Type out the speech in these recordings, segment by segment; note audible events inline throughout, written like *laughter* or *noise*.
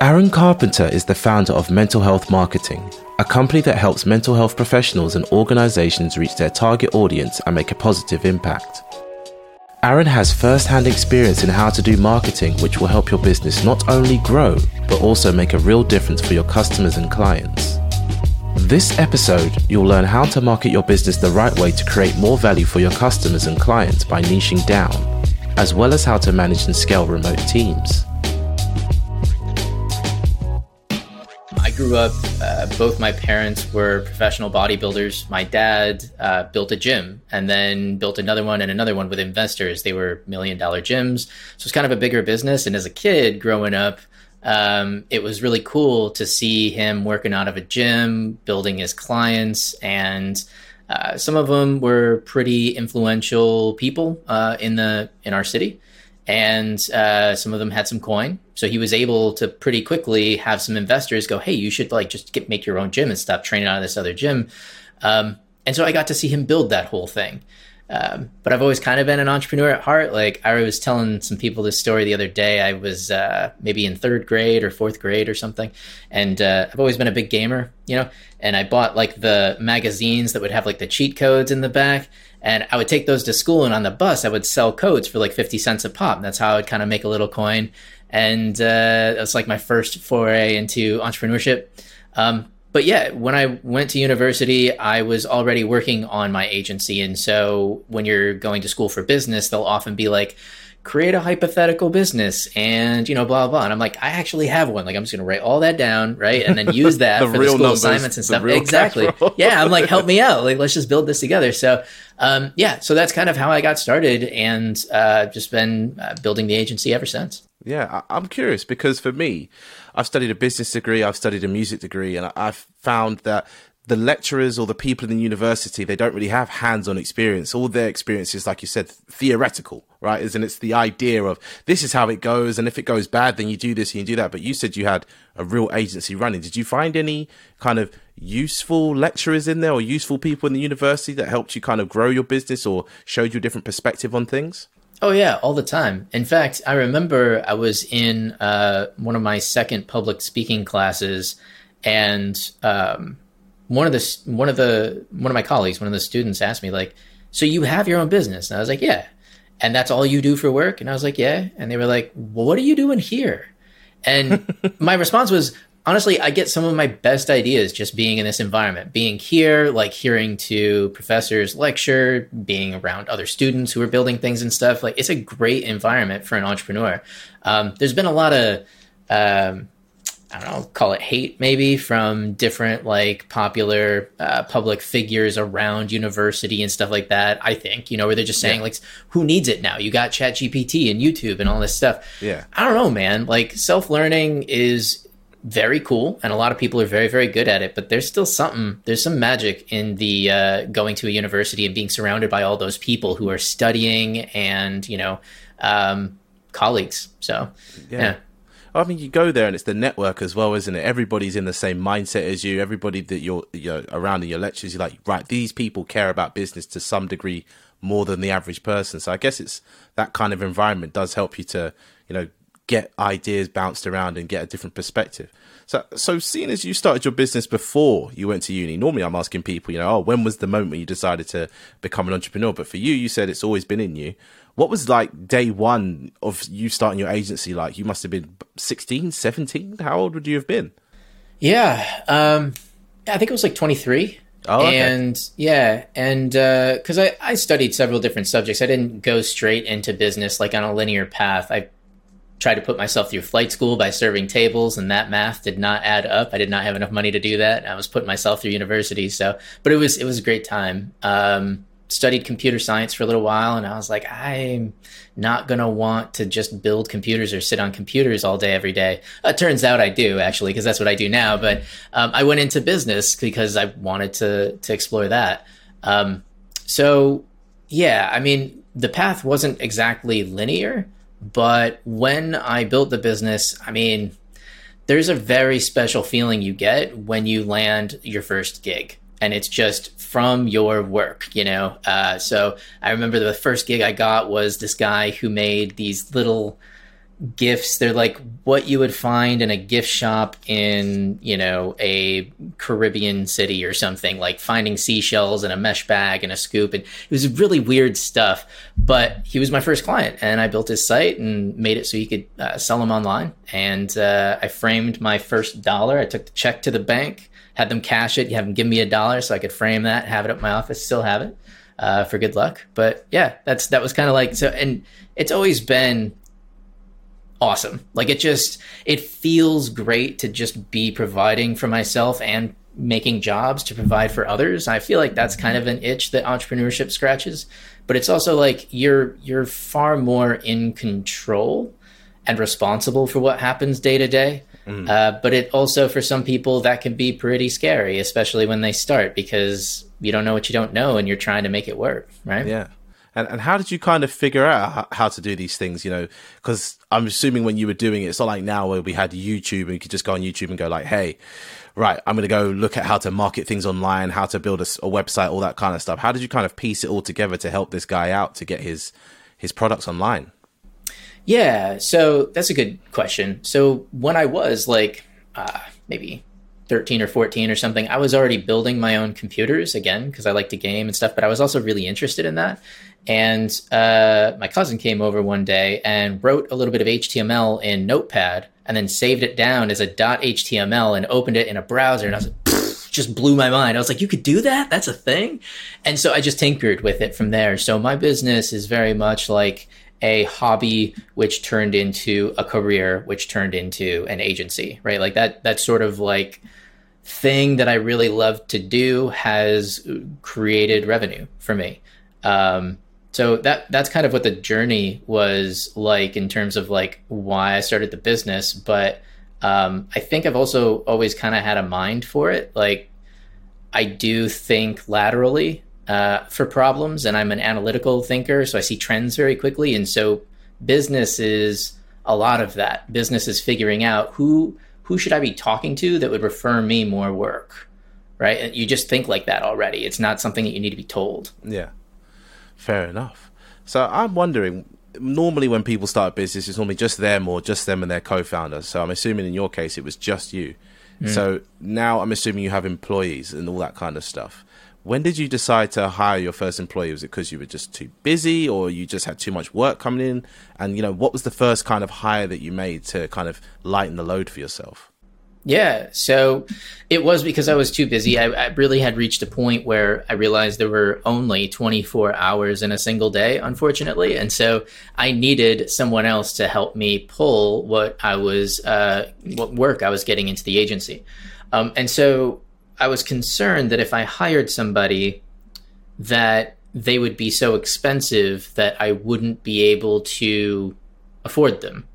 Aaron Carpenter is the founder of Mental Health Marketing, a company that helps mental health professionals and organizations reach their target audience and make a positive impact. Aaron has first hand experience in how to do marketing, which will help your business not only grow, but also make a real difference for your customers and clients. This episode, you'll learn how to market your business the right way to create more value for your customers and clients by niching down, as well as how to manage and scale remote teams. Grew up, uh, both my parents were professional bodybuilders. My dad uh, built a gym and then built another one and another one with investors. They were million dollar gyms. So it's kind of a bigger business. And as a kid growing up, um, it was really cool to see him working out of a gym, building his clients. And uh, some of them were pretty influential people uh, in the in our city and uh, some of them had some coin. So he was able to pretty quickly have some investors go, "Hey, you should like just get, make your own gym and stop training out of this other gym." Um, and so I got to see him build that whole thing. Um, but I've always kind of been an entrepreneur at heart. Like I was telling some people this story the other day. I was uh, maybe in third grade or fourth grade or something, and uh, I've always been a big gamer, you know. And I bought like the magazines that would have like the cheat codes in the back, and I would take those to school. And on the bus, I would sell codes for like fifty cents a pop. And that's how I would kind of make a little coin. And uh, that's like my first foray into entrepreneurship. Um, but yeah, when I went to university, I was already working on my agency. And so when you're going to school for business, they'll often be like, create a hypothetical business and, you know, blah, blah. And I'm like, I actually have one. Like, I'm just going to write all that down, right? And then use *laughs* that the for the school numbers, assignments and stuff. Exactly. *laughs* yeah. I'm like, help me out. Like, let's just build this together. So, um, yeah, so that's kind of how I got started and uh, just been uh, building the agency ever since. Yeah, I'm curious because for me, I've studied a business degree, I've studied a music degree, and I've found that the lecturers or the people in the university they don't really have hands-on experience. All their experience is like you said theoretical right? Isn't it's the idea of this is how it goes and if it goes bad then you do this you do that. But you said you had a real agency running. Did you find any kind of useful lecturers in there or useful people in the university that helped you kind of grow your business or showed you a different perspective on things? Oh yeah, all the time. In fact, I remember I was in uh, one of my second public speaking classes, and um, one of the one of the one of my colleagues, one of the students, asked me like, "So you have your own business?" And I was like, "Yeah." And that's all you do for work? And I was like, "Yeah." And they were like, well, "What are you doing here?" And *laughs* my response was, honestly, I get some of my best ideas just being in this environment, being here, like hearing to professors lecture, being around other students who are building things and stuff. Like it's a great environment for an entrepreneur. Um, there's been a lot of, um, I don't know, call it hate maybe from different like popular uh, public figures around university and stuff like that. I think you know where they're just saying yeah. like, who needs it now? You got Chat GPT and YouTube and all this stuff. Yeah, I don't know, man. Like self learning is very cool and a lot of people are very very good at it but there's still something there's some magic in the uh, going to a university and being surrounded by all those people who are studying and you know um, colleagues so yeah. yeah. I mean, you go there and it's the network as well, isn't it? Everybody's in the same mindset as you. Everybody that you're, you're around in your lectures, you're like, right, these people care about business to some degree more than the average person. So I guess it's that kind of environment does help you to, you know, get ideas bounced around and get a different perspective. So, so seeing as you started your business before you went to uni, normally I'm asking people, you know, oh, when was the moment you decided to become an entrepreneur? But for you, you said it's always been in you. What was like day one of you starting your agency like? You must have been 16, 17? How old would you have been? Yeah. Um, I think it was like 23. Oh, okay. And yeah, and because uh, I, I studied several different subjects, I didn't go straight into business like on a linear path. I tried to put myself through flight school by serving tables and that math did not add up i did not have enough money to do that i was putting myself through university so but it was it was a great time um, studied computer science for a little while and i was like i'm not going to want to just build computers or sit on computers all day every day it turns out i do actually because that's what i do now but um, i went into business because i wanted to to explore that um, so yeah i mean the path wasn't exactly linear but when I built the business, I mean, there's a very special feeling you get when you land your first gig. And it's just from your work, you know? Uh, so I remember the first gig I got was this guy who made these little gifts. They're like what you would find in a gift shop in, you know, a Caribbean city or something, like finding seashells in a mesh bag and a scoop. And it was really weird stuff. But he was my first client, and I built his site and made it so he could uh, sell them online. And uh, I framed my first dollar. I took the check to the bank, had them cash it, you have them give me a dollar so I could frame that, have it at my office, still have it. Uh, for good luck, but yeah, that's that was kind of like so, and it's always been awesome. Like it just it feels great to just be providing for myself and making jobs to provide for others. I feel like that's kind of an itch that entrepreneurship scratches, but it's also like you're you're far more in control and responsible for what happens day to day. Mm. Uh, but it also for some people that can be pretty scary, especially when they start because you don't know what you don't know and you're trying to make it work, right? Yeah. And, and how did you kind of figure out how to do these things? You know, because I'm assuming when you were doing it, it's not like now where we had YouTube and you could just go on YouTube and go like, hey, right, I'm going to go look at how to market things online, how to build a, a website, all that kind of stuff. How did you kind of piece it all together to help this guy out to get his his products online? Yeah, so that's a good question. So when I was like uh, maybe 13 or 14 or something, I was already building my own computers again because I like to game and stuff, but I was also really interested in that. And uh, my cousin came over one day and wrote a little bit of HTML in Notepad and then saved it down as a .html and opened it in a browser. And I was like, just blew my mind. I was like, you could do that? That's a thing? And so I just tinkered with it from there. So my business is very much like a hobby which turned into a career which turned into an agency right like that that's sort of like thing that i really love to do has created revenue for me um, so that that's kind of what the journey was like in terms of like why I started the business. But um, I think I've also always kind of had a mind for it. Like I do think laterally uh, for problems, and I'm an analytical thinker, so I see trends very quickly. And so business is a lot of that. Business is figuring out who who should I be talking to that would refer me more work, right? You just think like that already. It's not something that you need to be told. Yeah. Fair enough. So I'm wondering, normally when people start a business, it's normally just them or just them and their co-founder. So I'm assuming in your case it was just you. Mm. So now I'm assuming you have employees and all that kind of stuff. When did you decide to hire your first employee? Was it because you were just too busy or you just had too much work coming in? And you know, what was the first kind of hire that you made to kind of lighten the load for yourself? Yeah, so it was because I was too busy. I, I, really had reached a point where I realized there were only 24 hours in a single day, unfortunately. And so I needed someone else to help me pull what I was, uh, what work I was getting into the agency. Um, and so I was concerned that if I hired somebody, that they would be so expensive that I wouldn't be able to afford them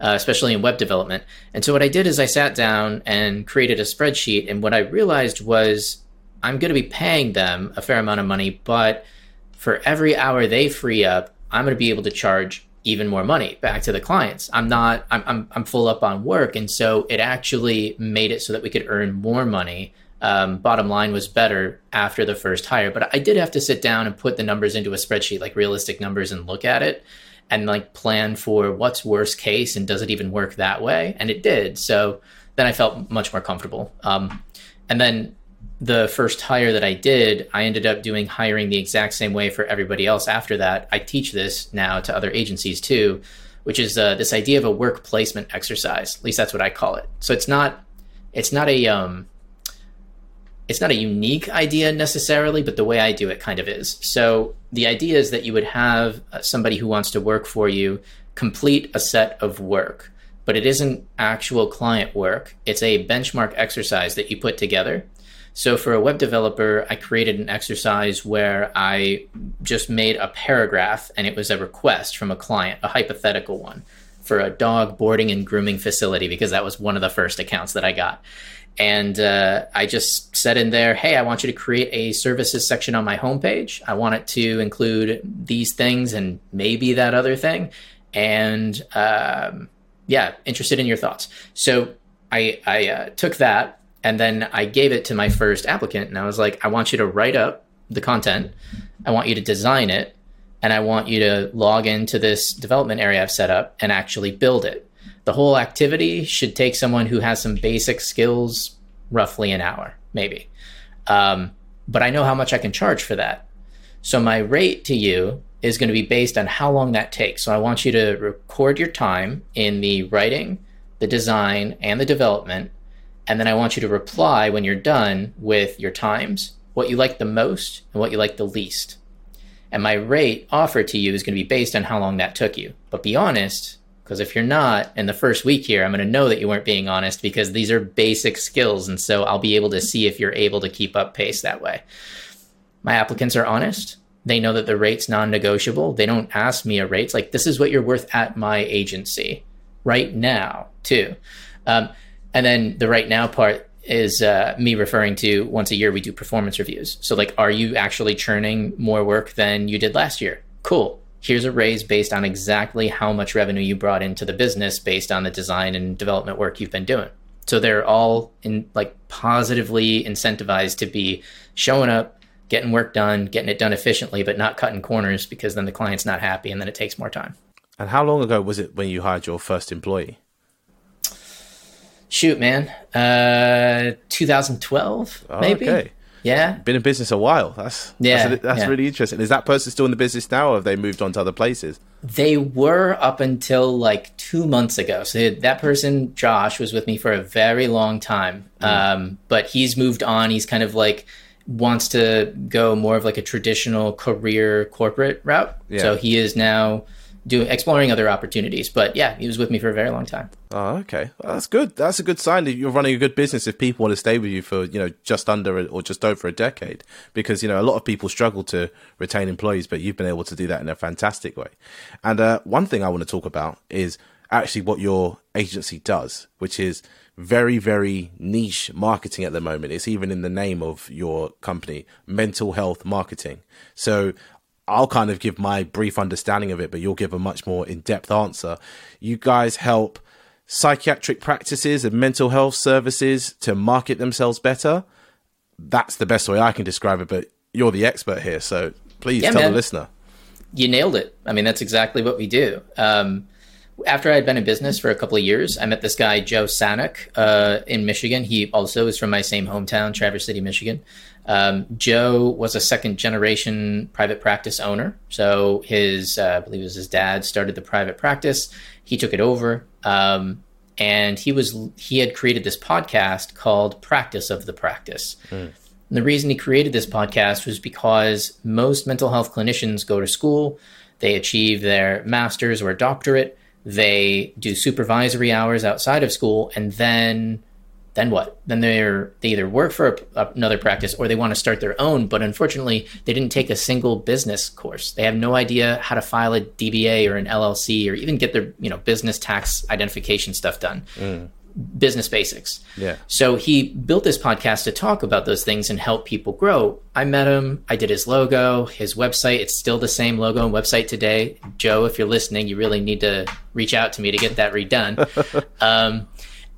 uh, especially in web development. And so what I did is I sat down and created a spreadsheet. And what I realized was I'm going to be paying them a fair amount of money, but for every hour they free up, I'm going to be able to charge even more money back to the clients. I'm not, I'm, I'm, I'm full up on work. And so it actually made it so that we could earn more money. Um, bottom line was better after the first hire, but I did have to sit down and put the numbers into a spreadsheet, like realistic numbers, and look at it and like plan for what's worst case and does it even work that way? And it did. So then I felt much more comfortable. Um, and then the first hire that I did, I ended up doing hiring the exact same way for everybody else after that. I teach this now to other agencies too, which is uh, this idea of a work placement exercise. At least that's what I call it. So it's not it's not a um, it's not a unique idea necessarily, but the way I do it kind of is. So the idea is that you would have uh, somebody who wants to work for you complete a set of work, but it isn't actual client work. It's a benchmark exercise that you put together. So for a web developer, I created an exercise where I just made a paragraph and it was a request from a client, a hypothetical one for a dog boarding and grooming facility because that was one of the first accounts that I got. And uh, I just said in there, hey, I want you to create a services section on my homepage. I want it to include these things and maybe that other thing. And um, yeah, interested in your thoughts. So I, I uh, took that and then I gave it to my first applicant. And I was like, I want you to write up the content, I want you to design it, and I want you to log into this development area I've set up and actually build it. The whole activity should take someone who has some basic skills roughly an hour, maybe. Um, but I know how much I can charge for that. So my rate to you is going to be based on how long that takes. So I want you to record your time in the writing, the design, and the development. And then I want you to reply when you're done with your times, what you like the most, and what you like the least. And my rate offered to you is going to be based on how long that took you. But be honest, because if you're not in the first week here, I'm going to know that you weren't being honest because these are basic skills. And so I'll be able to see if you're able to keep up pace that way. My applicants are honest. They know that the rate's non negotiable. They don't ask me a rate. It's like, this is what you're worth at my agency right now, too. Um, and then the right now part is uh, me referring to once a year we do performance reviews. So, like, are you actually churning more work than you did last year? Cool. Here's a raise based on exactly how much revenue you brought into the business based on the design and development work you've been doing. So they're all in like positively incentivized to be showing up, getting work done, getting it done efficiently, but not cutting corners because then the client's not happy and then it takes more time. And how long ago was it when you hired your first employee? Shoot, man. Uh, 2012, oh, maybe. Okay. Yeah. Been in business a while. That's yeah, that's, that's yeah. really interesting. Is that person still in the business now, or have they moved on to other places? They were up until like two months ago. So that person, Josh, was with me for a very long time. Mm. Um, but he's moved on. He's kind of like wants to go more of like a traditional career corporate route. Yeah. So he is now doing exploring other opportunities. But yeah, he was with me for a very long time. Oh, okay, well, that's good. That's a good sign that you're running a good business. If people want to stay with you for you know just under or just over a decade, because you know a lot of people struggle to retain employees, but you've been able to do that in a fantastic way. And uh, one thing I want to talk about is actually what your agency does, which is very, very niche marketing at the moment. It's even in the name of your company, mental health marketing. So I'll kind of give my brief understanding of it, but you'll give a much more in depth answer. You guys help psychiatric practices and mental health services to market themselves better. That's the best way I can describe it, but you're the expert here, so please yeah, tell man. the listener. You nailed it. I mean, that's exactly what we do. Um, after I had been in business for a couple of years, I met this guy, Joe Sanok, uh, in Michigan. He also is from my same hometown, Traverse City, Michigan. Um, Joe was a second generation private practice owner. So his, uh, I believe it was his dad, started the private practice. He took it over. Um, and he was he had created this podcast called Practice of the Practice. Mm. the reason he created this podcast was because most mental health clinicians go to school, they achieve their master's or doctorate, they do supervisory hours outside of school, and then then what? Then they're they either work for a, another practice or they want to start their own. But unfortunately, they didn't take a single business course. They have no idea how to file a DBA or an LLC or even get their you know business tax identification stuff done. Mm. Business basics. Yeah. So he built this podcast to talk about those things and help people grow. I met him. I did his logo, his website. It's still the same logo and website today. Joe, if you're listening, you really need to reach out to me to get that redone. *laughs* um,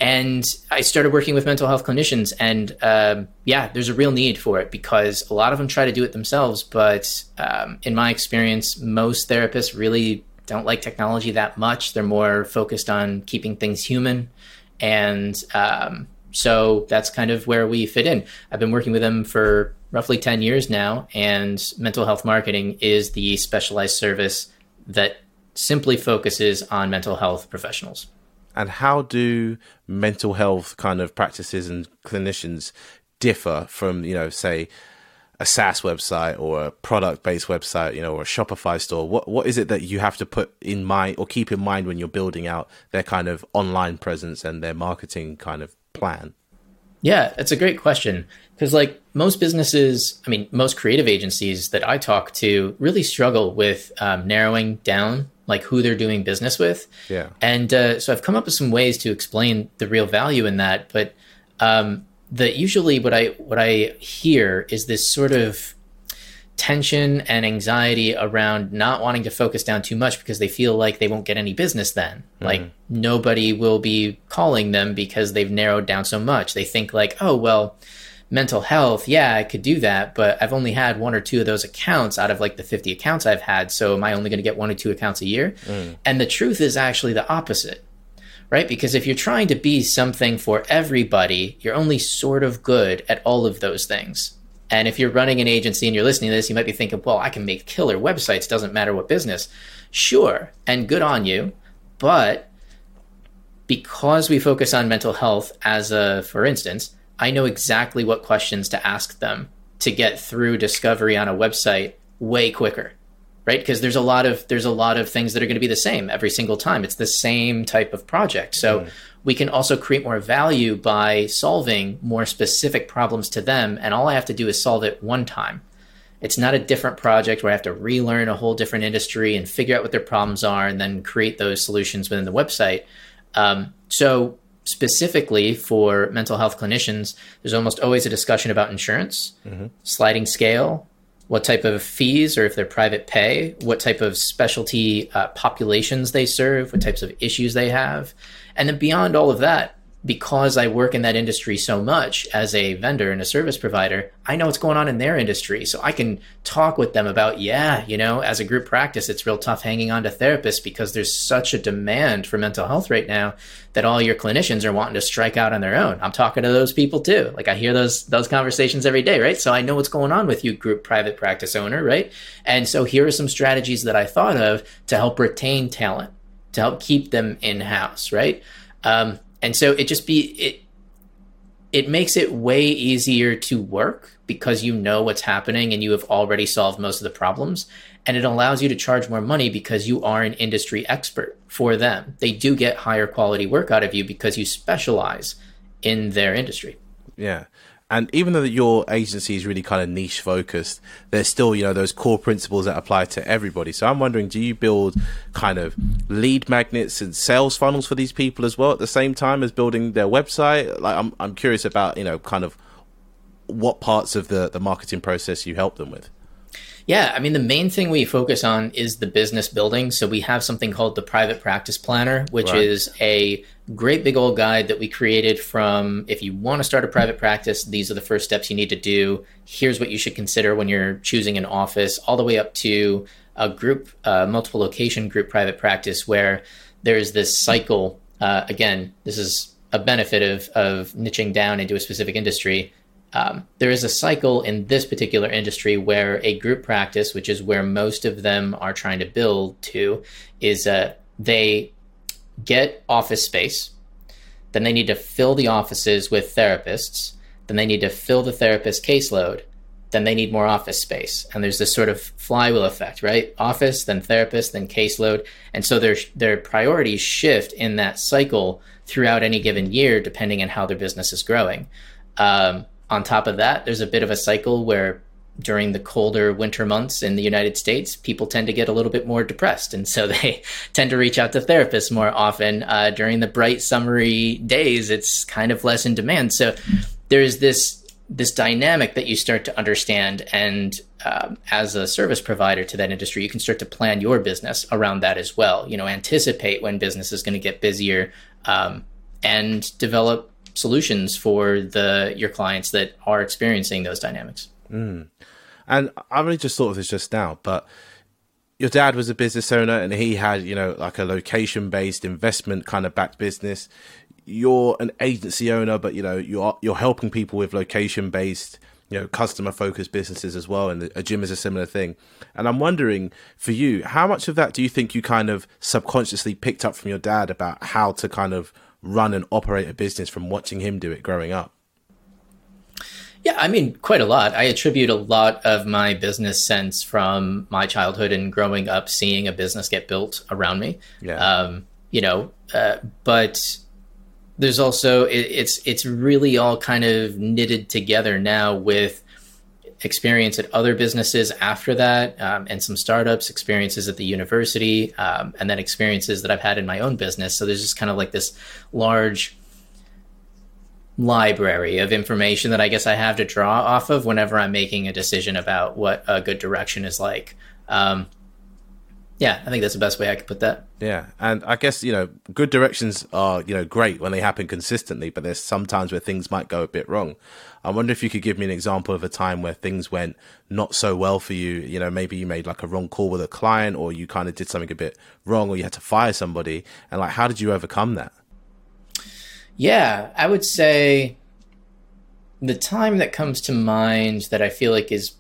and I started working with mental health clinicians, and um, yeah, there's a real need for it because a lot of them try to do it themselves. But um, in my experience, most therapists really don't like technology that much. They're more focused on keeping things human, and um, so that's kind of where we fit in. I've been working with them for roughly 10 years now, and mental health marketing is the specialized service that simply focuses on mental health professionals and how do mental health kind of practices and clinicians differ from you know say a SaaS website or a product based website, you know, or a Shopify store? What what is it that you have to put in mind or keep in mind when you're building out their kind of online presence and their marketing kind of plan? Yeah, it's a great question because like most businesses, I mean, most creative agencies that I talk to really struggle with um, narrowing down like who they're doing business with. Yeah. And uh, so I've come up with some ways to explain the real value in that. But um, the usually what I what I hear is this sort of tension and anxiety around not wanting to focus down too much because they feel like they won't get any business then. Mm. Like nobody will be calling them because they've narrowed down so much. They think like, oh well, mental health, yeah, I could do that, but I've only had one or two of those accounts out of like the 50 accounts I've had. So am I only going to get one or two accounts a year? Mm. And the truth is actually the opposite, right? Because if you're trying to be something for everybody, you're only sort of good at all of those things. And if you're running an agency and you're listening to this, you might be thinking, well, I can make killer websites, doesn't matter what business. Sure, and good on you. But because we focus on mental health as a, for instance, I know exactly what questions to ask them to get through discovery on a website way quicker. Right? Because there's a lot of there's a lot of things that are going to be the same every single time. It's the same type of project. So mm. we can also create more value by solving more specific problems to them. And all I have to do is solve it one time. It's not a different project where I have to relearn a whole different industry and figure out what their problems are and then create those solutions within the website. Um, so specifically for mental health clinicians, there's almost always a discussion about insurance, mm-hmm. sliding scale, what type of fees or if they're private pay, what type of specialty uh, populations they serve, what types of issues they have. And then beyond all of that, because I work in that industry so much as a vendor and a service provider, I know what's going on in their industry. So I can talk with them about, yeah, you know, as a group practice, it's real tough hanging on to therapists because there's such a demand for mental health right now that all your clinicians are wanting to strike out on their own. I'm talking to those people too. Like I hear those those conversations every day, right? So I know what's going on with you group private practice owner, right? And so here are some strategies that I thought of to help retain talent, to help keep them in-house, right? Um, and so it just be it it makes it way easier to work because you know what's happening and you have already solved most of the problems. And it allows you to charge more money because you are an industry expert for them. They do get higher quality work out of you because you specialize in their industry. Yeah and even though your agency is really kind of niche focused, there's still, you know, those core principles that apply to everybody. So I'm wondering, do you build kind of lead magnets and sales funnels for these people as well at the same time as building their website? Like, I'm, I'm curious about, you know, kind of what parts of the, the marketing process you help them with. Yeah, I mean, the main thing we focus on is the business building. So we have something called the Private Practice Planner, which right. is a great big old guide that we created from if you want to start a private practice, these are the first steps you need to do. Here's what you should consider when you're choosing an office, all the way up to a group, uh, multiple location group private practice, where there's this cycle. Uh, again, this is a benefit of, of niching down into a specific industry um, there is a cycle in this particular industry where a group practice, which is where most of them are trying to build to, is uh, they get office space, then they need to fill the offices with therapists, then they need to fill the therapist caseload, then they need more office space. And there's this sort of flywheel effect, right? Office, then therapist, then caseload. And so their, their priorities shift in that cycle throughout any given year, depending on how their business is growing. Um, on top of that, there's a bit of a cycle where during the colder winter months in the United States, people tend to get a little bit more depressed. And so *laughs* they tend to reach out to therapists more often. Uh, during the bright summery days, it's kind of less in demand. So there's this this dynamic that you start to understand and um, as a service provider to that industry you can start to plan your business around that as well you know anticipate when business is going to get busier um, and develop solutions for the your clients that are experiencing those dynamics. Mm. And I really just thought of this just now, but your dad was a business owner and he had, you know, like a location based investment kind of backed business. You're an agency owner, but you know, you're you're helping people with location based, you know, customer focused businesses as well. And a gym is a similar thing. And I'm wondering for you, how much of that do you think you kind of subconsciously picked up from your dad about how to kind of run and operate a business from watching him do it growing up? Yeah, I mean, quite a lot. I attribute a lot of my business sense from my childhood and growing up, seeing a business get built around me. Yeah. Um, you know, uh, but there's also it, it's it's really all kind of knitted together now with experience at other businesses after that, um, and some startups, experiences at the university, um, and then experiences that I've had in my own business. So there's just kind of like this large library of information that I guess I have to draw off of whenever I'm making a decision about what a good direction is like. Um, Yeah, I think that's the best way I could put that. Yeah, and I guess you know, good directions are you know great when they happen consistently, but there's sometimes where things might go a bit wrong. I wonder if you could give me an example of a time where things went not so well for you. You know, maybe you made like a wrong call with a client, or you kind of did something a bit wrong, or you had to fire somebody, and like, how did you overcome that? Yeah, I would say the time that comes to mind that I feel like is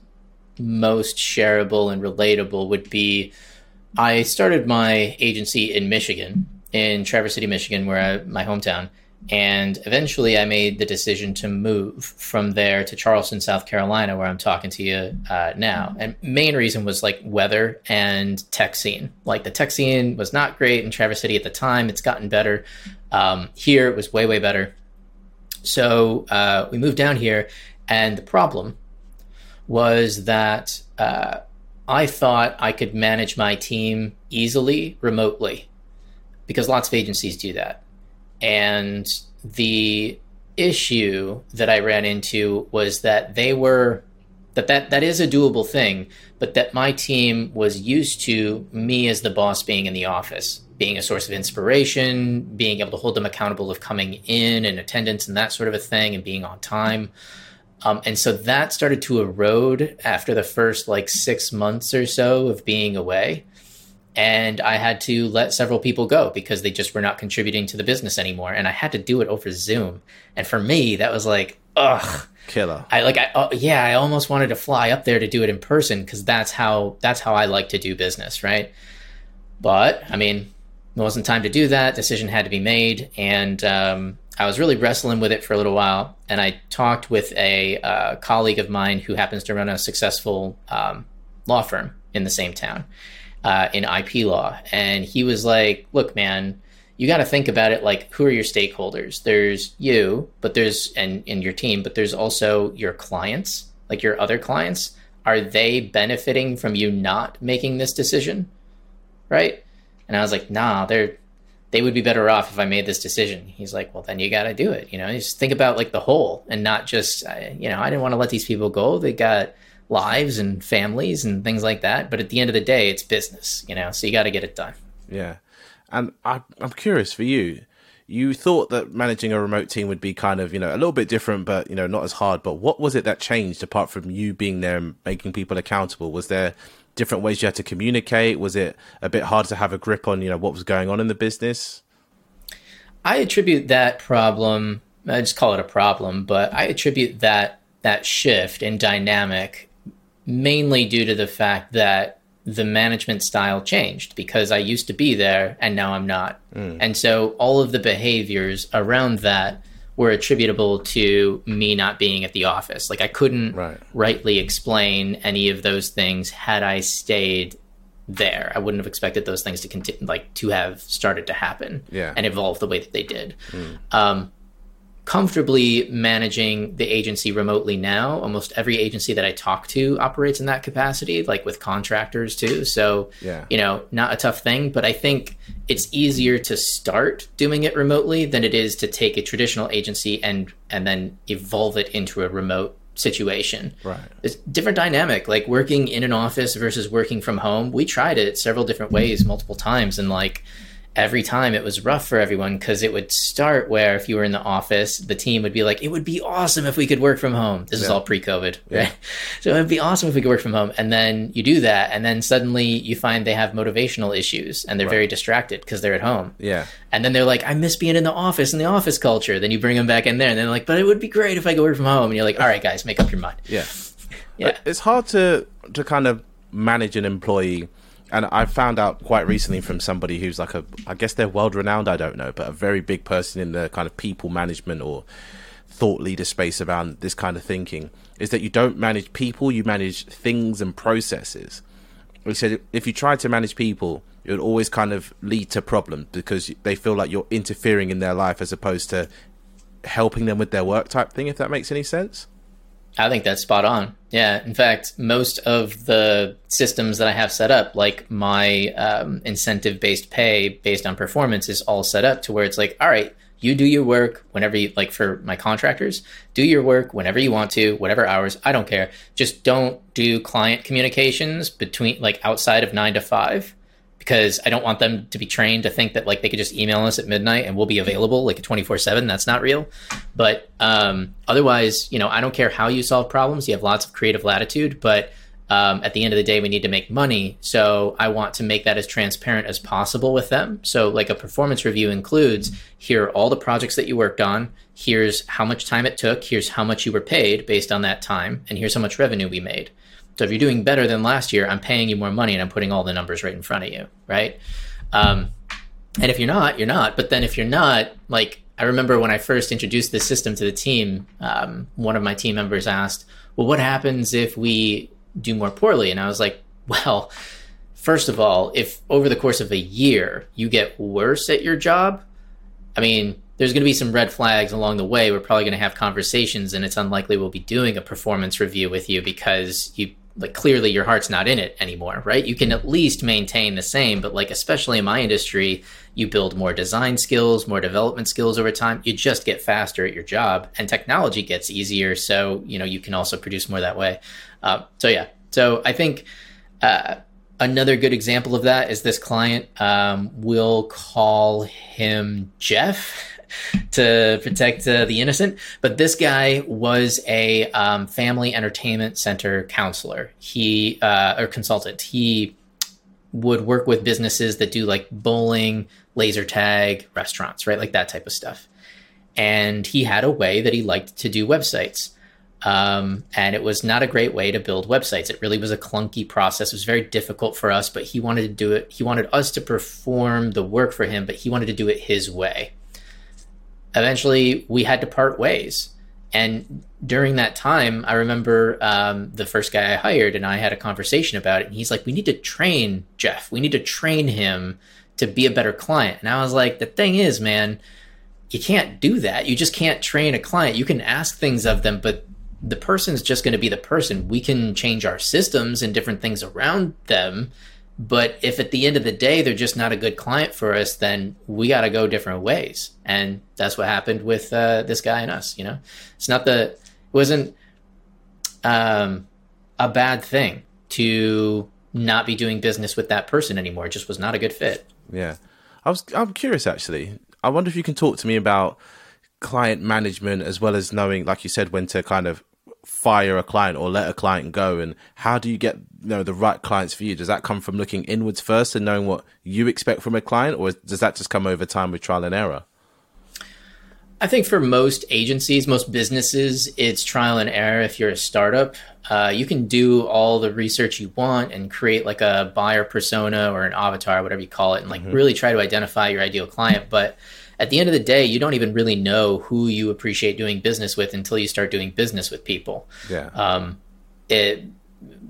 most shareable and relatable would be I started my agency in Michigan, in Traverse City, Michigan, where I, my hometown, and eventually I made the decision to move from there to Charleston, South Carolina, where I'm talking to you uh, now. And main reason was like weather and tech scene. Like the tech scene was not great in Traverse City at the time. It's gotten better. Um, here it was way way better. So uh, we moved down here, and the problem was that. Uh, I thought I could manage my team easily remotely because lots of agencies do that. And the issue that I ran into was that they were that that, that is a doable thing, but that my team was used to me as the boss being in the office, being a source of inspiration, being able to hold them accountable of coming in and attendance and that sort of a thing and being on time. Um, and so that started to erode after the first like six months or so of being away. And I had to let several people go because they just were not contributing to the business anymore. And I had to do it over Zoom. And for me, that was like, ugh. Killer. I like, I, uh, yeah, I almost wanted to fly up there to do it in person because that's how, that's how I like to do business. Right. But I mean, it wasn't time to do that. Decision had to be made. And, um, I was really wrestling with it for a little while, and I talked with a uh, colleague of mine who happens to run a successful um, law firm in the same town uh, in IP law, and he was like, "Look, man." You got to think about it like who are your stakeholders? There's you, but there's and in your team, but there's also your clients, like your other clients. Are they benefiting from you not making this decision? Right? And I was like, nah, they're they would be better off if I made this decision. He's like, well, then you got to do it. You know, just think about like the whole and not just, uh, you know, I didn't want to let these people go. They got lives and families and things like that. But at the end of the day, it's business, you know, so you got to get it done. Yeah. And I, I'm curious for you. You thought that managing a remote team would be kind of, you know, a little bit different, but, you know, not as hard. But what was it that changed apart from you being there and making people accountable? Was there different ways you had to communicate? Was it a bit hard to have a grip on, you know, what was going on in the business? I attribute that problem, I just call it a problem, but I attribute that that shift in dynamic mainly due to the fact that the management style changed because I used to be there and now I'm not. Mm. And so all of the behaviors around that were attributable to me not being at the office. Like I couldn't right. rightly explain any of those things had I stayed there. I wouldn't have expected those things to continue, like to have started to happen yeah. and evolve the way that they did. Mm. Um, comfortably managing the agency remotely now. Almost every agency that I talk to operates in that capacity, like with contractors too. So, yeah. you know, not a tough thing, but I think it's easier to start doing it remotely than it is to take a traditional agency and and then evolve it into a remote situation. Right. It's different dynamic, like working in an office versus working from home. We tried it several different ways multiple times and like every time it was rough for everyone because it would start where if you were in the office, the team would be like, it would be awesome if we could work from home. This yeah. is all pre COVID, yeah. right? *laughs* So it would be awesome if we could work from home. And then you do that, and then suddenly you find they have motivational issues and they're right. very distracted because they're at home. Yeah. And then they're like, I miss being in the office and the office culture. Then you bring them back in there, and they're like, but it would be great if I could work from home. And you're like, all right, guys, make up your mind. Yeah. *laughs* Yeah. Uh, it's hard to to kind of manage an employee and I found out quite recently from somebody who's like a, I guess they're world renowned, I don't know, but a very big person in the kind of people management or thought leader space around this kind of thinking is that you don't manage people, you manage things and processes. He said if you try to manage people, it would always kind of lead to problems because they feel like you're interfering in their life as opposed to helping them with their work type thing, if that makes any sense. I think that's spot on. Yeah. In fact, most of the systems that I have set up, like my um, incentive based pay based on performance, is all set up to where it's like, all right, you do your work whenever you like for my contractors, do your work whenever you want to, whatever hours. I don't care. Just don't do client communications between like outside of nine to five because I don't want them to be trained to think that like they could just email us at midnight and we'll be available like 24 seven. That's not real. But um, otherwise, you know, I don't care how you solve problems. You have lots of creative latitude, but um, at the end of the day, we need to make money. So I want to make that as transparent as possible with them. So, like a performance review includes here are all the projects that you worked on. Here's how much time it took. Here's how much you were paid based on that time. And here's how much revenue we made. So if you're doing better than last year, I'm paying you more money and I'm putting all the numbers right in front of you, right? Um, and if you're not, you're not. But then if you're not, like I remember when I first introduced this system to the team, um, one of my team members asked, "Well, what happens if we do more poorly?" And I was like, *laughs* "Well, first of all, if over the course of a year you get worse at your job, I mean." There's going to be some red flags along the way. We're probably going to have conversations, and it's unlikely we'll be doing a performance review with you because you like clearly your heart's not in it anymore, right? You can at least maintain the same, but like especially in my industry, you build more design skills, more development skills over time. You just get faster at your job, and technology gets easier, so you know you can also produce more that way. Uh, so yeah, so I think. Uh, another good example of that is this client. Um, we'll call him Jeff to protect uh, the innocent. But this guy was a um, family entertainment center counselor. He uh, or consultant. He would work with businesses that do like bowling, laser tag, restaurants, right, like that type of stuff. And he had a way that he liked to do websites. Um, and it was not a great way to build websites. It really was a clunky process. It was very difficult for us, but he wanted to do it. He wanted us to perform the work for him, but he wanted to do it his way eventually we had to part ways. And during that time, I remember um, the first guy I hired and I had a conversation about it. And he's like, We need to train Jeff. We need to train him to be a better client. And I was like, The thing is, man, you can't do that. You just can't train a client. You can ask things of them, but the person's just going to be the person. We can change our systems and different things around them but if at the end of the day they're just not a good client for us, then we got to go different ways. And that's what happened with uh, this guy and us. You know, it's not the it wasn't um, a bad thing to not be doing business with that person anymore. It just was not a good fit. Yeah, I was. I'm curious actually. I wonder if you can talk to me about client management as well as knowing, like you said, when to kind of fire a client or let a client go and how do you get you know the right clients for you does that come from looking inwards first and knowing what you expect from a client or does that just come over time with trial and error I think for most agencies, most businesses, it's trial and error. If you're a startup, uh, you can do all the research you want and create like a buyer persona or an avatar, whatever you call it, and like mm-hmm. really try to identify your ideal client. But at the end of the day, you don't even really know who you appreciate doing business with until you start doing business with people. Yeah. Um, it,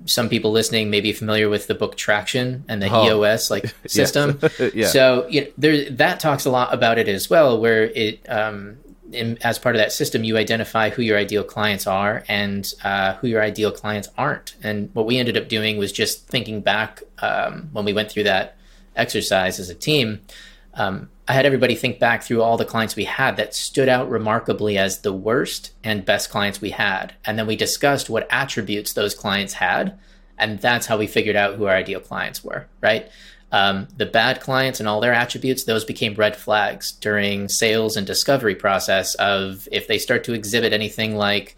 some people listening may be familiar with the book Traction and the oh. EOS like *laughs* system. *laughs* yeah. So you know, there that talks a lot about it as well, where it um, in, as part of that system, you identify who your ideal clients are and uh, who your ideal clients aren't. And what we ended up doing was just thinking back um, when we went through that exercise as a team. Um, I had everybody think back through all the clients we had that stood out remarkably as the worst and best clients we had. And then we discussed what attributes those clients had. And that's how we figured out who our ideal clients were, right? Um, the bad clients and all their attributes, those became red flags during sales and discovery process of if they start to exhibit anything like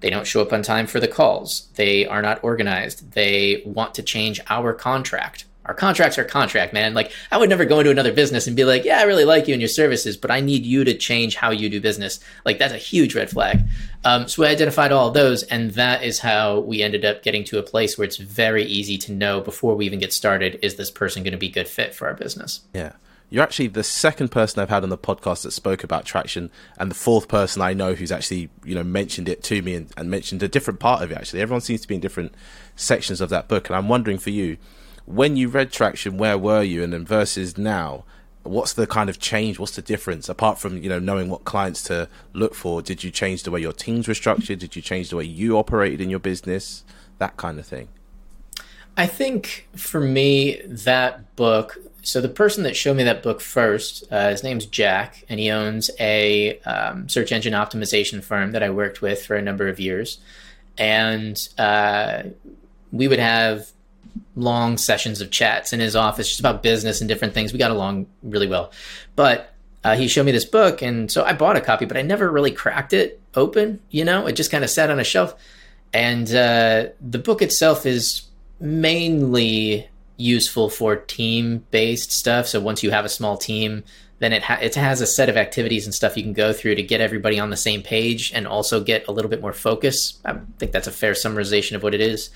they don't show up on time for the calls, they are not organized, they want to change our contract, our contracts are contract, man. Like I would never go into another business and be like, yeah, I really like you and your services, but I need you to change how you do business. Like that's a huge red flag. Um, so we identified all of those, and that is how we ended up getting to a place where it's very easy to know before we even get started, is this person going to be good fit for our business? Yeah. You're actually the second person I've had on the podcast that spoke about traction, and the fourth person I know who's actually, you know, mentioned it to me and, and mentioned a different part of it. Actually, everyone seems to be in different sections of that book, and I'm wondering for you, when you read Traction, where were you? And then versus now, what's the kind of change? What's the difference? Apart from you know knowing what clients to look for, did you change the way your teams were structured? Did you change the way you operated in your business? That kind of thing. I think for me, that book. So the person that showed me that book first, uh, his name's Jack, and he owns a um, search engine optimization firm that I worked with for a number of years. And uh, we would have long sessions of chats in his office just about business and different things. We got along really well. But uh, he showed me this book, and so I bought a copy, but I never really cracked it open. You know, it just kind of sat on a shelf. And uh, the book itself is mainly useful for team based stuff. So once you have a small team, then it ha- it has a set of activities and stuff you can go through to get everybody on the same page and also get a little bit more focus. I think that's a fair summarization of what it is.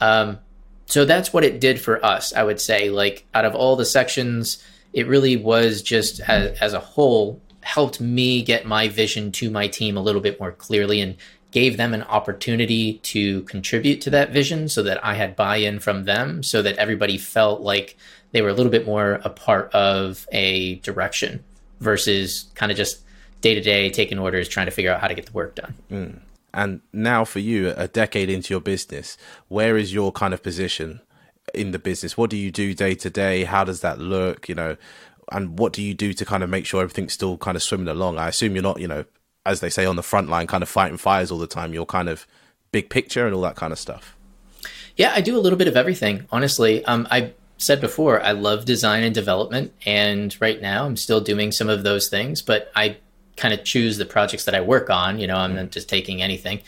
Um, so that's what it did for us. I would say, like out of all the sections, it really was just as, as a whole helped me get my vision to my team a little bit more clearly and gave them an opportunity to contribute to that vision so that I had buy in from them so that everybody felt like they were a little bit more a part of a direction versus kind of just day to day taking orders, trying to figure out how to get the work done. Mm. And now, for you, a decade into your business, where is your kind of position in the business? What do you do day to day? How does that look? You know, and what do you do to kind of make sure everything's still kind of swimming along? I assume you're not, you know, as they say on the front line, kind of fighting fires all the time. You're kind of big picture and all that kind of stuff. Yeah, I do a little bit of everything, honestly. Um, I said before, I love design and development, and right now I'm still doing some of those things, but I kind of choose the projects that I work on. You know, I'm not just taking anything.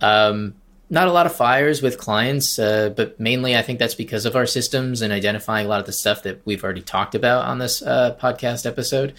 Um, not a lot of fires with clients, uh, but mainly I think that's because of our systems and identifying a lot of the stuff that we've already talked about on this uh, podcast episode.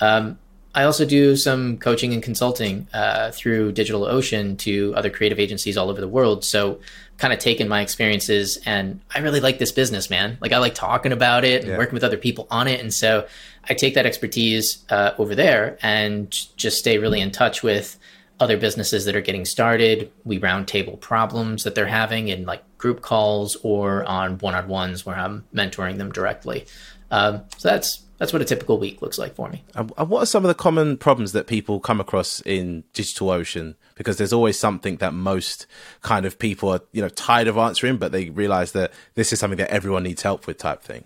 Um, I also do some coaching and consulting uh, through DigitalOcean to other creative agencies all over the world. So, kind of taken my experiences, and I really like this business, man. Like, I like talking about it and yeah. working with other people on it. And so, I take that expertise uh, over there and just stay really in touch with other businesses that are getting started. We roundtable problems that they're having in like group calls or on one on ones where I'm mentoring them directly. Um, so that's that's what a typical week looks like for me. And what are some of the common problems that people come across in DigitalOcean? Because there's always something that most kind of people are, you know, tired of answering, but they realize that this is something that everyone needs help with, type thing.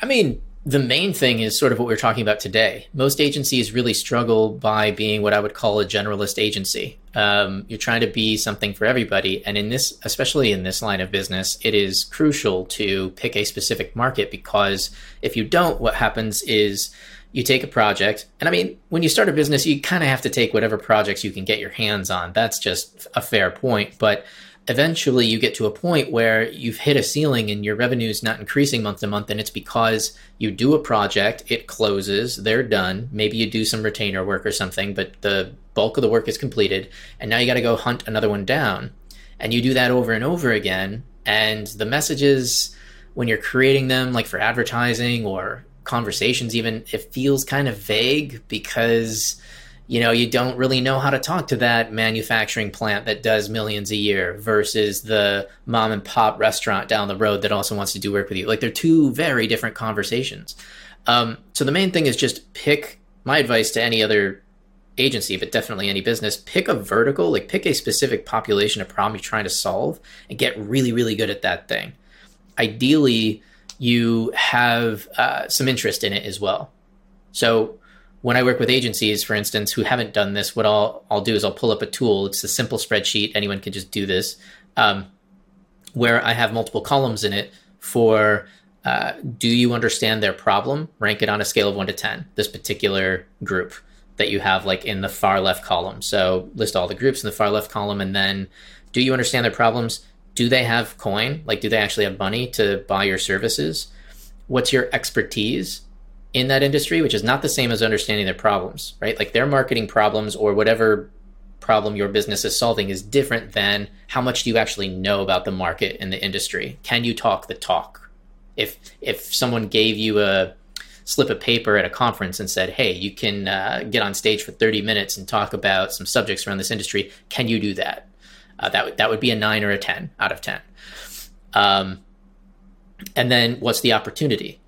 I mean, the main thing is sort of what we are talking about today. Most agencies really struggle by being what I would call a generalist agency. Um, you're trying to be something for everybody, and in this, especially in this line of business, it is crucial to pick a specific market because if you don't, what happens is you take a project, and I mean, when you start a business, you kind of have to take whatever projects you can get your hands on. That's just a fair point, but eventually you get to a point where you've hit a ceiling and your revenue is not increasing month to month and it's because you do a project it closes they're done. Maybe you do some retainer work or something but the bulk of the work is completed and now you got to go hunt another one down. And you do that over and over again and the messages when you're creating them like for advertising or conversations even it feels kind of vague because you know, you don't really know how to talk to that manufacturing plant that does millions a year versus the mom and pop restaurant down the road that also wants to do work with you. Like they're two very different conversations. Um, so the main thing is just pick my advice to any other agency, but definitely any business, pick a vertical, like pick a specific population or problem you're trying to solve and get really, really good at that thing. Ideally, you have uh, some interest in it as well. So when I work with agencies, for instance, who haven't done this, what I'll I'll do is I'll pull up a tool. It's a simple spreadsheet. Anyone can just do this, um, where I have multiple columns in it for. Uh, do you understand their problem? Rank it on a scale of one to ten. This particular group that you have, like in the far left column. So list all the groups in the far left column, and then do you understand their problems? Do they have coin? Like, do they actually have money to buy your services? What's your expertise? In that industry, which is not the same as understanding their problems, right? Like their marketing problems or whatever problem your business is solving is different than how much do you actually know about the market and the industry. Can you talk the talk? If if someone gave you a slip of paper at a conference and said, "Hey, you can uh, get on stage for 30 minutes and talk about some subjects around this industry," can you do that? Uh, that would that would be a nine or a 10 out of 10. Um, and then what's the opportunity?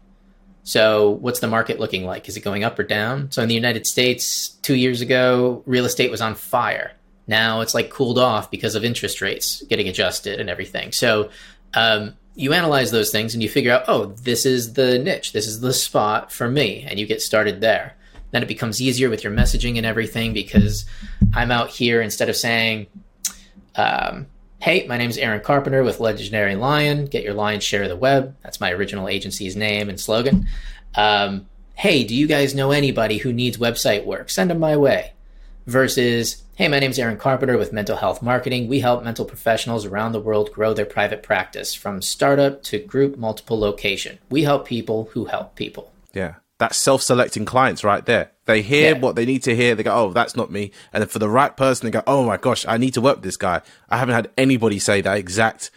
So, what's the market looking like? Is it going up or down? So, in the United States, two years ago, real estate was on fire. Now it's like cooled off because of interest rates getting adjusted and everything. So, um, you analyze those things and you figure out, oh, this is the niche, this is the spot for me, and you get started there. Then it becomes easier with your messaging and everything because I'm out here instead of saying, um, Hey, my name is Aaron Carpenter with Legendary Lion. Get your lion's share of the web. That's my original agency's name and slogan. Um, hey, do you guys know anybody who needs website work? Send them my way. Versus, hey, my name is Aaron Carpenter with Mental Health Marketing. We help mental professionals around the world grow their private practice from startup to group multiple location. We help people who help people. Yeah. That's self selecting clients right there. They hear yeah. what they need to hear. They go, oh, that's not me. And then for the right person, they go, oh my gosh, I need to work with this guy. I haven't had anybody say that exact,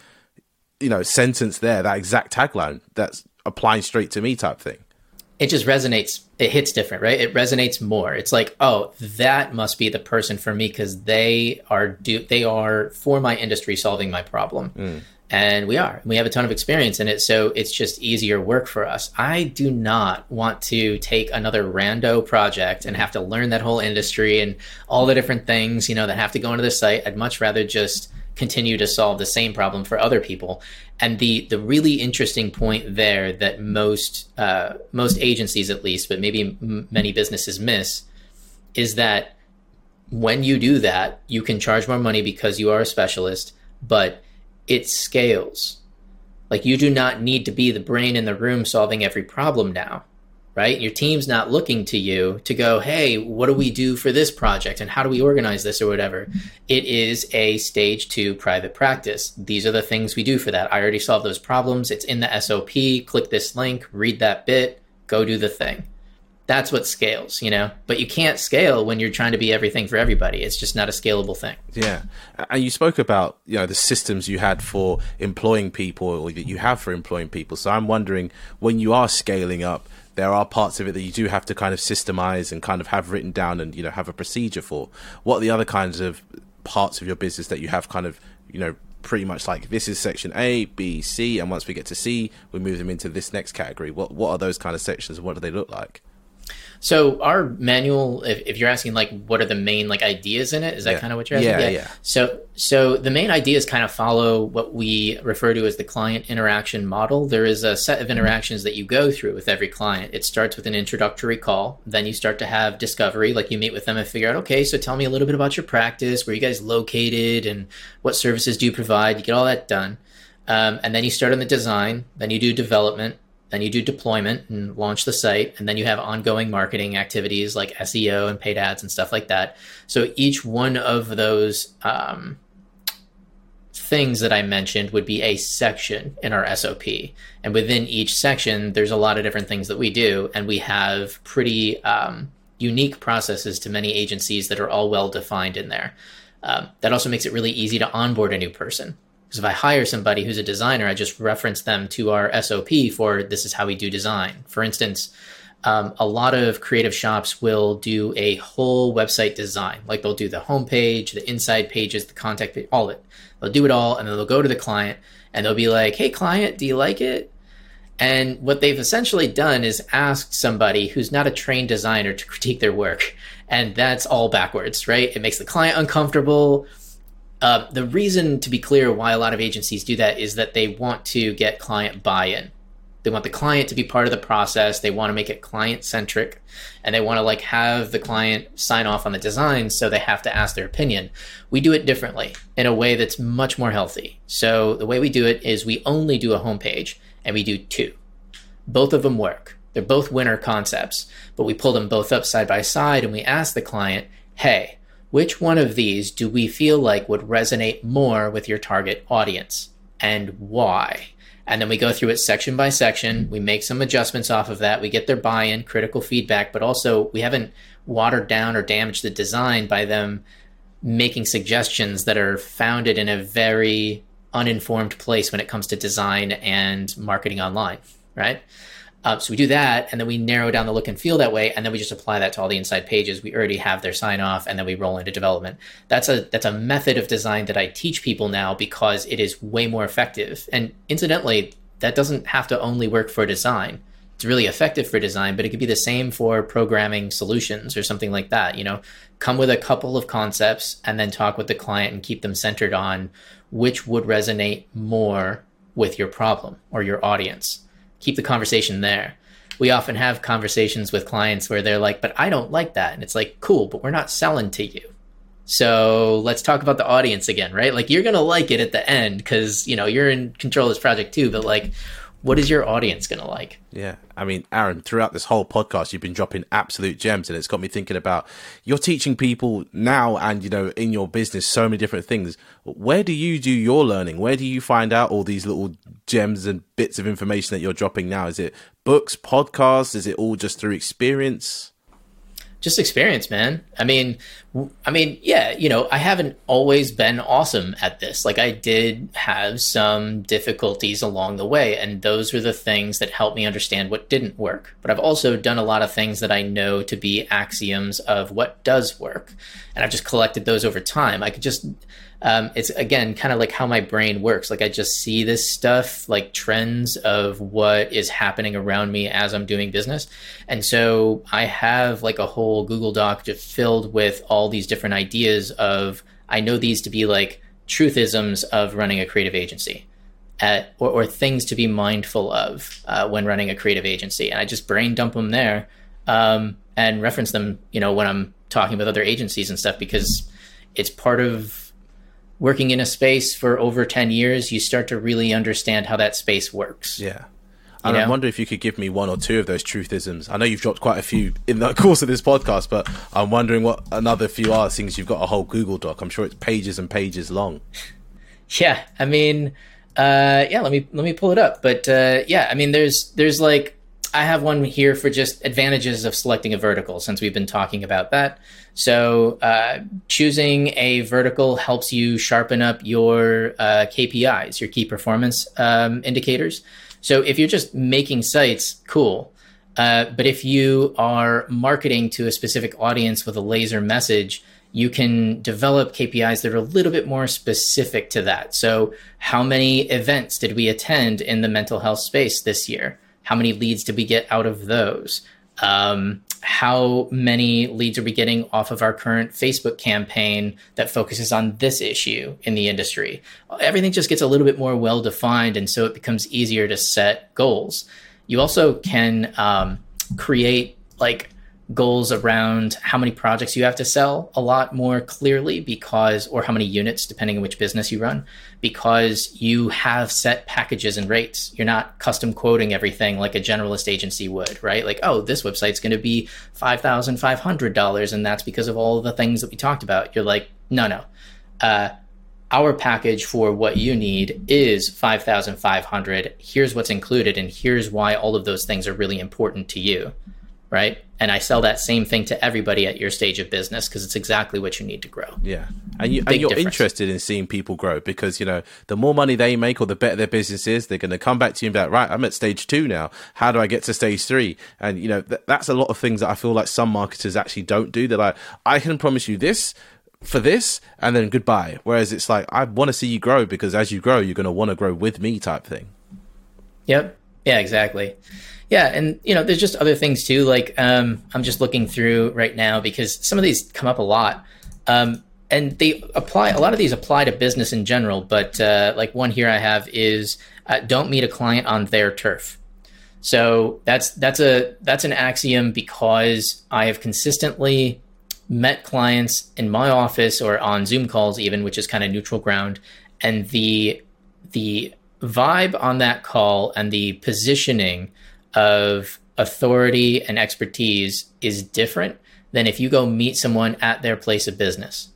you know, sentence there, that exact tagline that's applying straight to me type thing it just resonates it hits different right it resonates more it's like oh that must be the person for me because they are do they are for my industry solving my problem mm. And we are we have a ton of experience in it so it's just easier work for us i do not want to take another rando project and have to learn that whole industry and all the different things you know that have to go into the site i'd much rather just continue to solve the same problem for other people. And the the really interesting point there that most uh, most agencies, at least, but maybe m- many businesses miss, is that when you do that, you can charge more money because you are a specialist, but it scales. Like you do not need to be the brain in the room solving every problem now right? Your team's not looking to you to go, hey, what do we do for this project and how do we organize this or whatever. It is a stage two private practice. These are the things we do for that. I already solved those problems. It's in the SOP. Click this link, read that bit, go do the thing. That's what scales, you know? But you can't scale when you're trying to be everything for everybody. It's just not a scalable thing. Yeah. And you spoke about, you know, the systems you had for employing people or that you have for employing people. So I'm wondering when you are scaling up, there are parts of it that you do have to kind of systemize and kind of have written down and you know have a procedure for. What are the other kinds of parts of your business that you have kind of you know pretty much like this is section A, B, C, and once we get to C, we move them into this next category. What what are those kind of sections? What do they look like? So our manual, if, if you're asking like what are the main like ideas in it, is that yeah. kind of what you're asking? Yeah, yeah, yeah. So so the main ideas kind of follow what we refer to as the client interaction model. There is a set of interactions that you go through with every client. It starts with an introductory call, then you start to have discovery, like you meet with them and figure out, okay, so tell me a little bit about your practice, where you guys located, and what services do you provide. You get all that done. Um, and then you start on the design, then you do development, then you do deployment and launch the site. And then you have ongoing marketing activities like SEO and paid ads and stuff like that. So each one of those um, things that I mentioned would be a section in our SOP. And within each section, there's a lot of different things that we do. And we have pretty um, unique processes to many agencies that are all well defined in there. Um, that also makes it really easy to onboard a new person. Because if I hire somebody who's a designer, I just reference them to our SOP for this is how we do design. For instance, um, a lot of creative shops will do a whole website design. Like they'll do the homepage, the inside pages, the contact page, all of it. They'll do it all, and then they'll go to the client and they'll be like, "Hey, client, do you like it?" And what they've essentially done is asked somebody who's not a trained designer to critique their work, and that's all backwards, right? It makes the client uncomfortable uh, the reason, to be clear, why a lot of agencies do that is that they want to get client buy in. They want the client to be part of the process. They want to make it client centric and they want to like have the client sign off on the design. So they have to ask their opinion. We do it differently in a way that's much more healthy. So the way we do it is we only do a homepage and we do two. Both of them work. They're both winner concepts, but we pull them both up side by side and we ask the client, hey, which one of these do we feel like would resonate more with your target audience and why? And then we go through it section by section. We make some adjustments off of that. We get their buy in, critical feedback, but also we haven't watered down or damaged the design by them making suggestions that are founded in a very uninformed place when it comes to design and marketing online, right? Uh, so we do that, and then we narrow down the look and feel that way, and then we just apply that to all the inside pages. We already have their sign off, and then we roll into development. That's a that's a method of design that I teach people now because it is way more effective. And incidentally, that doesn't have to only work for design. It's really effective for design, but it could be the same for programming solutions or something like that. You know, come with a couple of concepts and then talk with the client and keep them centered on which would resonate more with your problem or your audience keep the conversation there. We often have conversations with clients where they're like, but I don't like that. And it's like, cool, but we're not selling to you. So let's talk about the audience again, right? Like you're going to like it at the end because, you know, you're in control of this project too, but like, what is your audience going to like? Yeah. I mean, Aaron, throughout this whole podcast, you've been dropping absolute gems and it's got me thinking about you're teaching people now and, you know, in your business, so many different things. Where do you do your learning? Where do you find out all these little gems and bits of information that you're dropping now? Is it books, podcasts? Is it all just through experience? Just experience, man. I mean, I mean, yeah, you know, I haven't always been awesome at this. Like I did have some difficulties along the way, and those were the things that helped me understand what didn't work. But I've also done a lot of things that I know to be axioms of what does work, and I've just collected those over time. I could just um, it's again kind of like how my brain works. Like I just see this stuff, like trends of what is happening around me as I'm doing business. And so I have like a whole Google Doc just filled with all these different ideas of, I know these to be like truthisms of running a creative agency. At, or, or, things to be mindful of uh, when running a creative agency. And I just brain dump them there um, and reference them, you know, when I'm talking with other agencies and stuff because it's part of working in a space for over 10 years, you start to really understand how that space works. Yeah. And I wonder if you could give me one or two of those truthisms. I know you've dropped quite a few in the *laughs* course of this podcast, but I'm wondering what another few are, since you've got a whole Google Doc. I'm sure it's pages and pages long. *laughs* Yeah, I mean, uh, yeah. Let me let me pull it up. But uh, yeah, I mean, there's there's like I have one here for just advantages of selecting a vertical since we've been talking about that. So, uh, choosing a vertical helps you sharpen up your uh, KPIs, your key performance um, indicators. So, if you're just making sites, cool. Uh, but if you are marketing to a specific audience with a laser message, you can develop KPIs that are a little bit more specific to that. So, how many events did we attend in the mental health space this year? How many leads did we get out of those? Um, how many leads are we getting off of our current Facebook campaign that focuses on this issue in the industry? Everything just gets a little bit more well defined, and so it becomes easier to set goals. You also can um, create like goals around how many projects you have to sell a lot more clearly because or how many units depending on which business you run because you have set packages and rates. You're not custom quoting everything like a generalist agency would right? Like oh this website's going to be $5500 and that's because of all the things that we talked about. You're like no no. Uh, our package for what you need is 5500 here's what's included and here's why all of those things are really important to you right? And I sell that same thing to everybody at your stage of business because it's exactly what you need to grow. Yeah. And, you, and you're difference. interested in seeing people grow because, you know, the more money they make or the better their business is, they're going to come back to you and be like, right, I'm at stage two now. How do I get to stage three? And, you know, th- that's a lot of things that I feel like some marketers actually don't do. They're like, I can promise you this for this and then goodbye. Whereas it's like, I want to see you grow because as you grow, you're going to want to grow with me type thing. Yep. Yeah, exactly. Yeah, and you know, there's just other things too. Like um, I'm just looking through right now because some of these come up a lot, um, and they apply. A lot of these apply to business in general, but uh, like one here I have is uh, don't meet a client on their turf. So that's that's a that's an axiom because I have consistently met clients in my office or on Zoom calls, even, which is kind of neutral ground, and the the vibe on that call and the positioning of authority and expertise is different than if you go meet someone at their place of business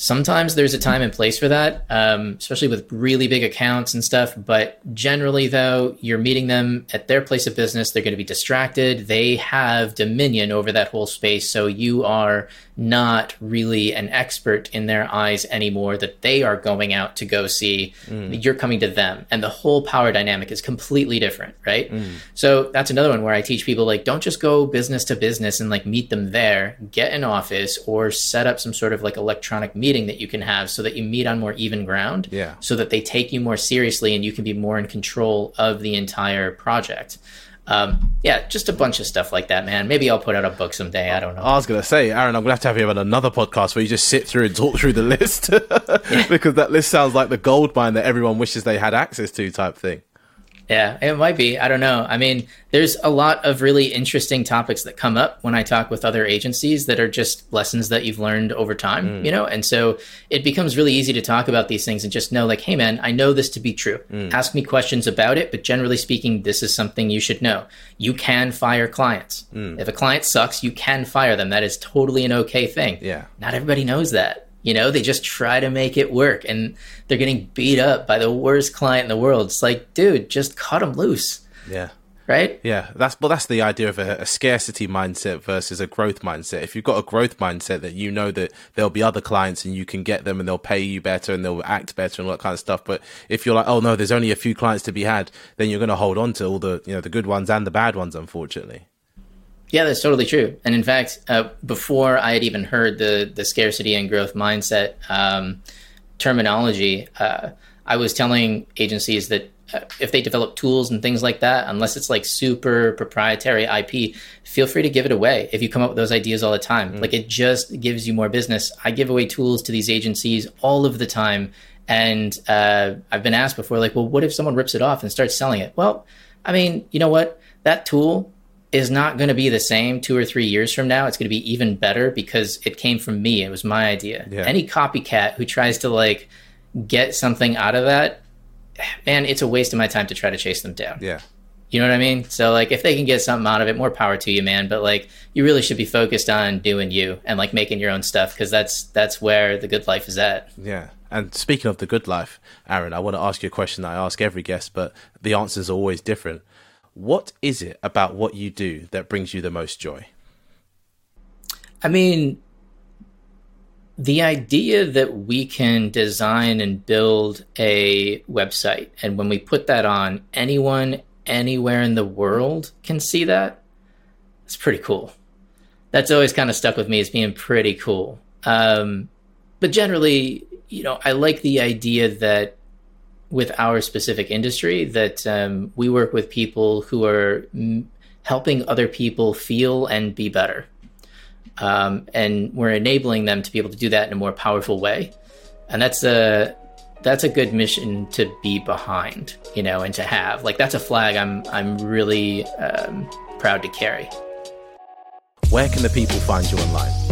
sometimes there's a time and place for that, um, especially with really big accounts and stuff. But generally, though, you're meeting them at their place of business. They're going to be distracted. They have dominion over that whole space. So you are not really an expert in their eyes anymore that they are going out to go see. Mm. You're coming to them. And the whole power dynamic is completely different, right? Mm. So that's another one where I teach people like, don't just go business to business and like meet them there. Get an office or set up some sort of like electronic meeting meeting that you can have so that you meet on more even ground. Yeah. So that they take you more seriously and you can be more in control of the entire project. Um, yeah, just a bunch of stuff like that, man. Maybe I'll put out a book someday. I don't know. I was gonna say, Aaron, I'm gonna have to have you on another podcast where you just sit through and talk through the list *laughs* because that list sounds like the gold mine that everyone wishes they had access to, type thing. Yeah, it might be. I don't know. I mean, there's a lot of really interesting topics that come up when I talk with other agencies that are just lessons that you've learned over time, mm. you know? And so it becomes really easy to talk about these things and just know, like, hey, man, I know this to be true. Mm. Ask me questions about it, but generally speaking, this is something you should know. You can fire clients. Mm. If a client sucks, you can fire them. That is totally an okay thing. Yeah. Not everybody knows that. You know, they just try to make it work and they're getting beat up by the worst client in the world. It's like, dude, just cut them loose. Yeah. Right? Yeah. That's well that's the idea of a, a, scarcity mindset versus a growth mindset. If you've got a growth mindset that you know that there'll be other clients and you can get them and they'll pay you better and they'll act better and all that kind of stuff. But if you're like, oh no, there's only a few clients to be had, then you're gonna hold on to all the you know the good ones and the bad ones, unfortunately. Yeah, that's totally true. And in fact, uh, before I had even heard the the scarcity and growth mindset um, terminology, uh, I was telling agencies that uh, if they develop tools and things like that, unless it's like super proprietary IP, feel free to give it away. If you come up with those ideas all the time, mm. like it just gives you more business. I give away tools to these agencies all of the time, and uh, I've been asked before, like, well, what if someone rips it off and starts selling it? Well, I mean, you know what? That tool is not going to be the same two or three years from now. It's going to be even better because it came from me. It was my idea. Yeah. Any copycat who tries to like get something out of that, man, it's a waste of my time to try to chase them down. Yeah. You know what I mean? So like if they can get something out of it, more power to you, man. But like you really should be focused on doing you and like making your own stuff because that's that's where the good life is at. Yeah. And speaking of the good life, Aaron, I want to ask you a question that I ask every guest, but the answers are always different. What is it about what you do that brings you the most joy? I mean, the idea that we can design and build a website, and when we put that on, anyone anywhere in the world can see that. It's pretty cool. That's always kind of stuck with me as being pretty cool. Um, but generally, you know, I like the idea that with our specific industry that um, we work with people who are m- helping other people feel and be better. Um, and we're enabling them to be able to do that in a more powerful way. And that's a that's a good mission to be behind, you know, and to have. Like that's a flag I'm I'm really um, proud to carry. Where can the people find you online?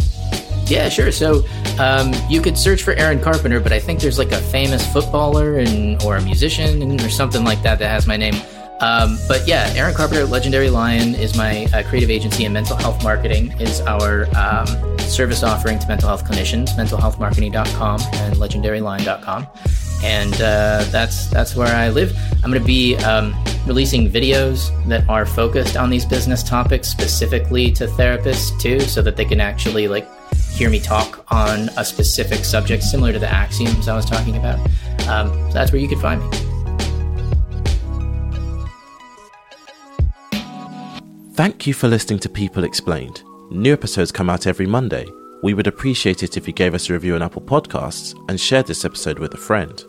Yeah, sure. So um, you could search for Aaron Carpenter, but I think there's like a famous footballer and or a musician or something like that that has my name. Um, but yeah, Aaron Carpenter, Legendary Lion is my uh, creative agency, and mental health marketing is our um, service offering to mental health clinicians. Mentalhealthmarketing.com and legendarylion.com, and uh, that's that's where I live. I'm going to be um, releasing videos that are focused on these business topics specifically to therapists too, so that they can actually like hear me talk on a specific subject, similar to the axioms I was talking about. Um, so that's where you could find me. Thank you for listening to People Explained. New episodes come out every Monday. We would appreciate it if you gave us a review on Apple Podcasts and shared this episode with a friend.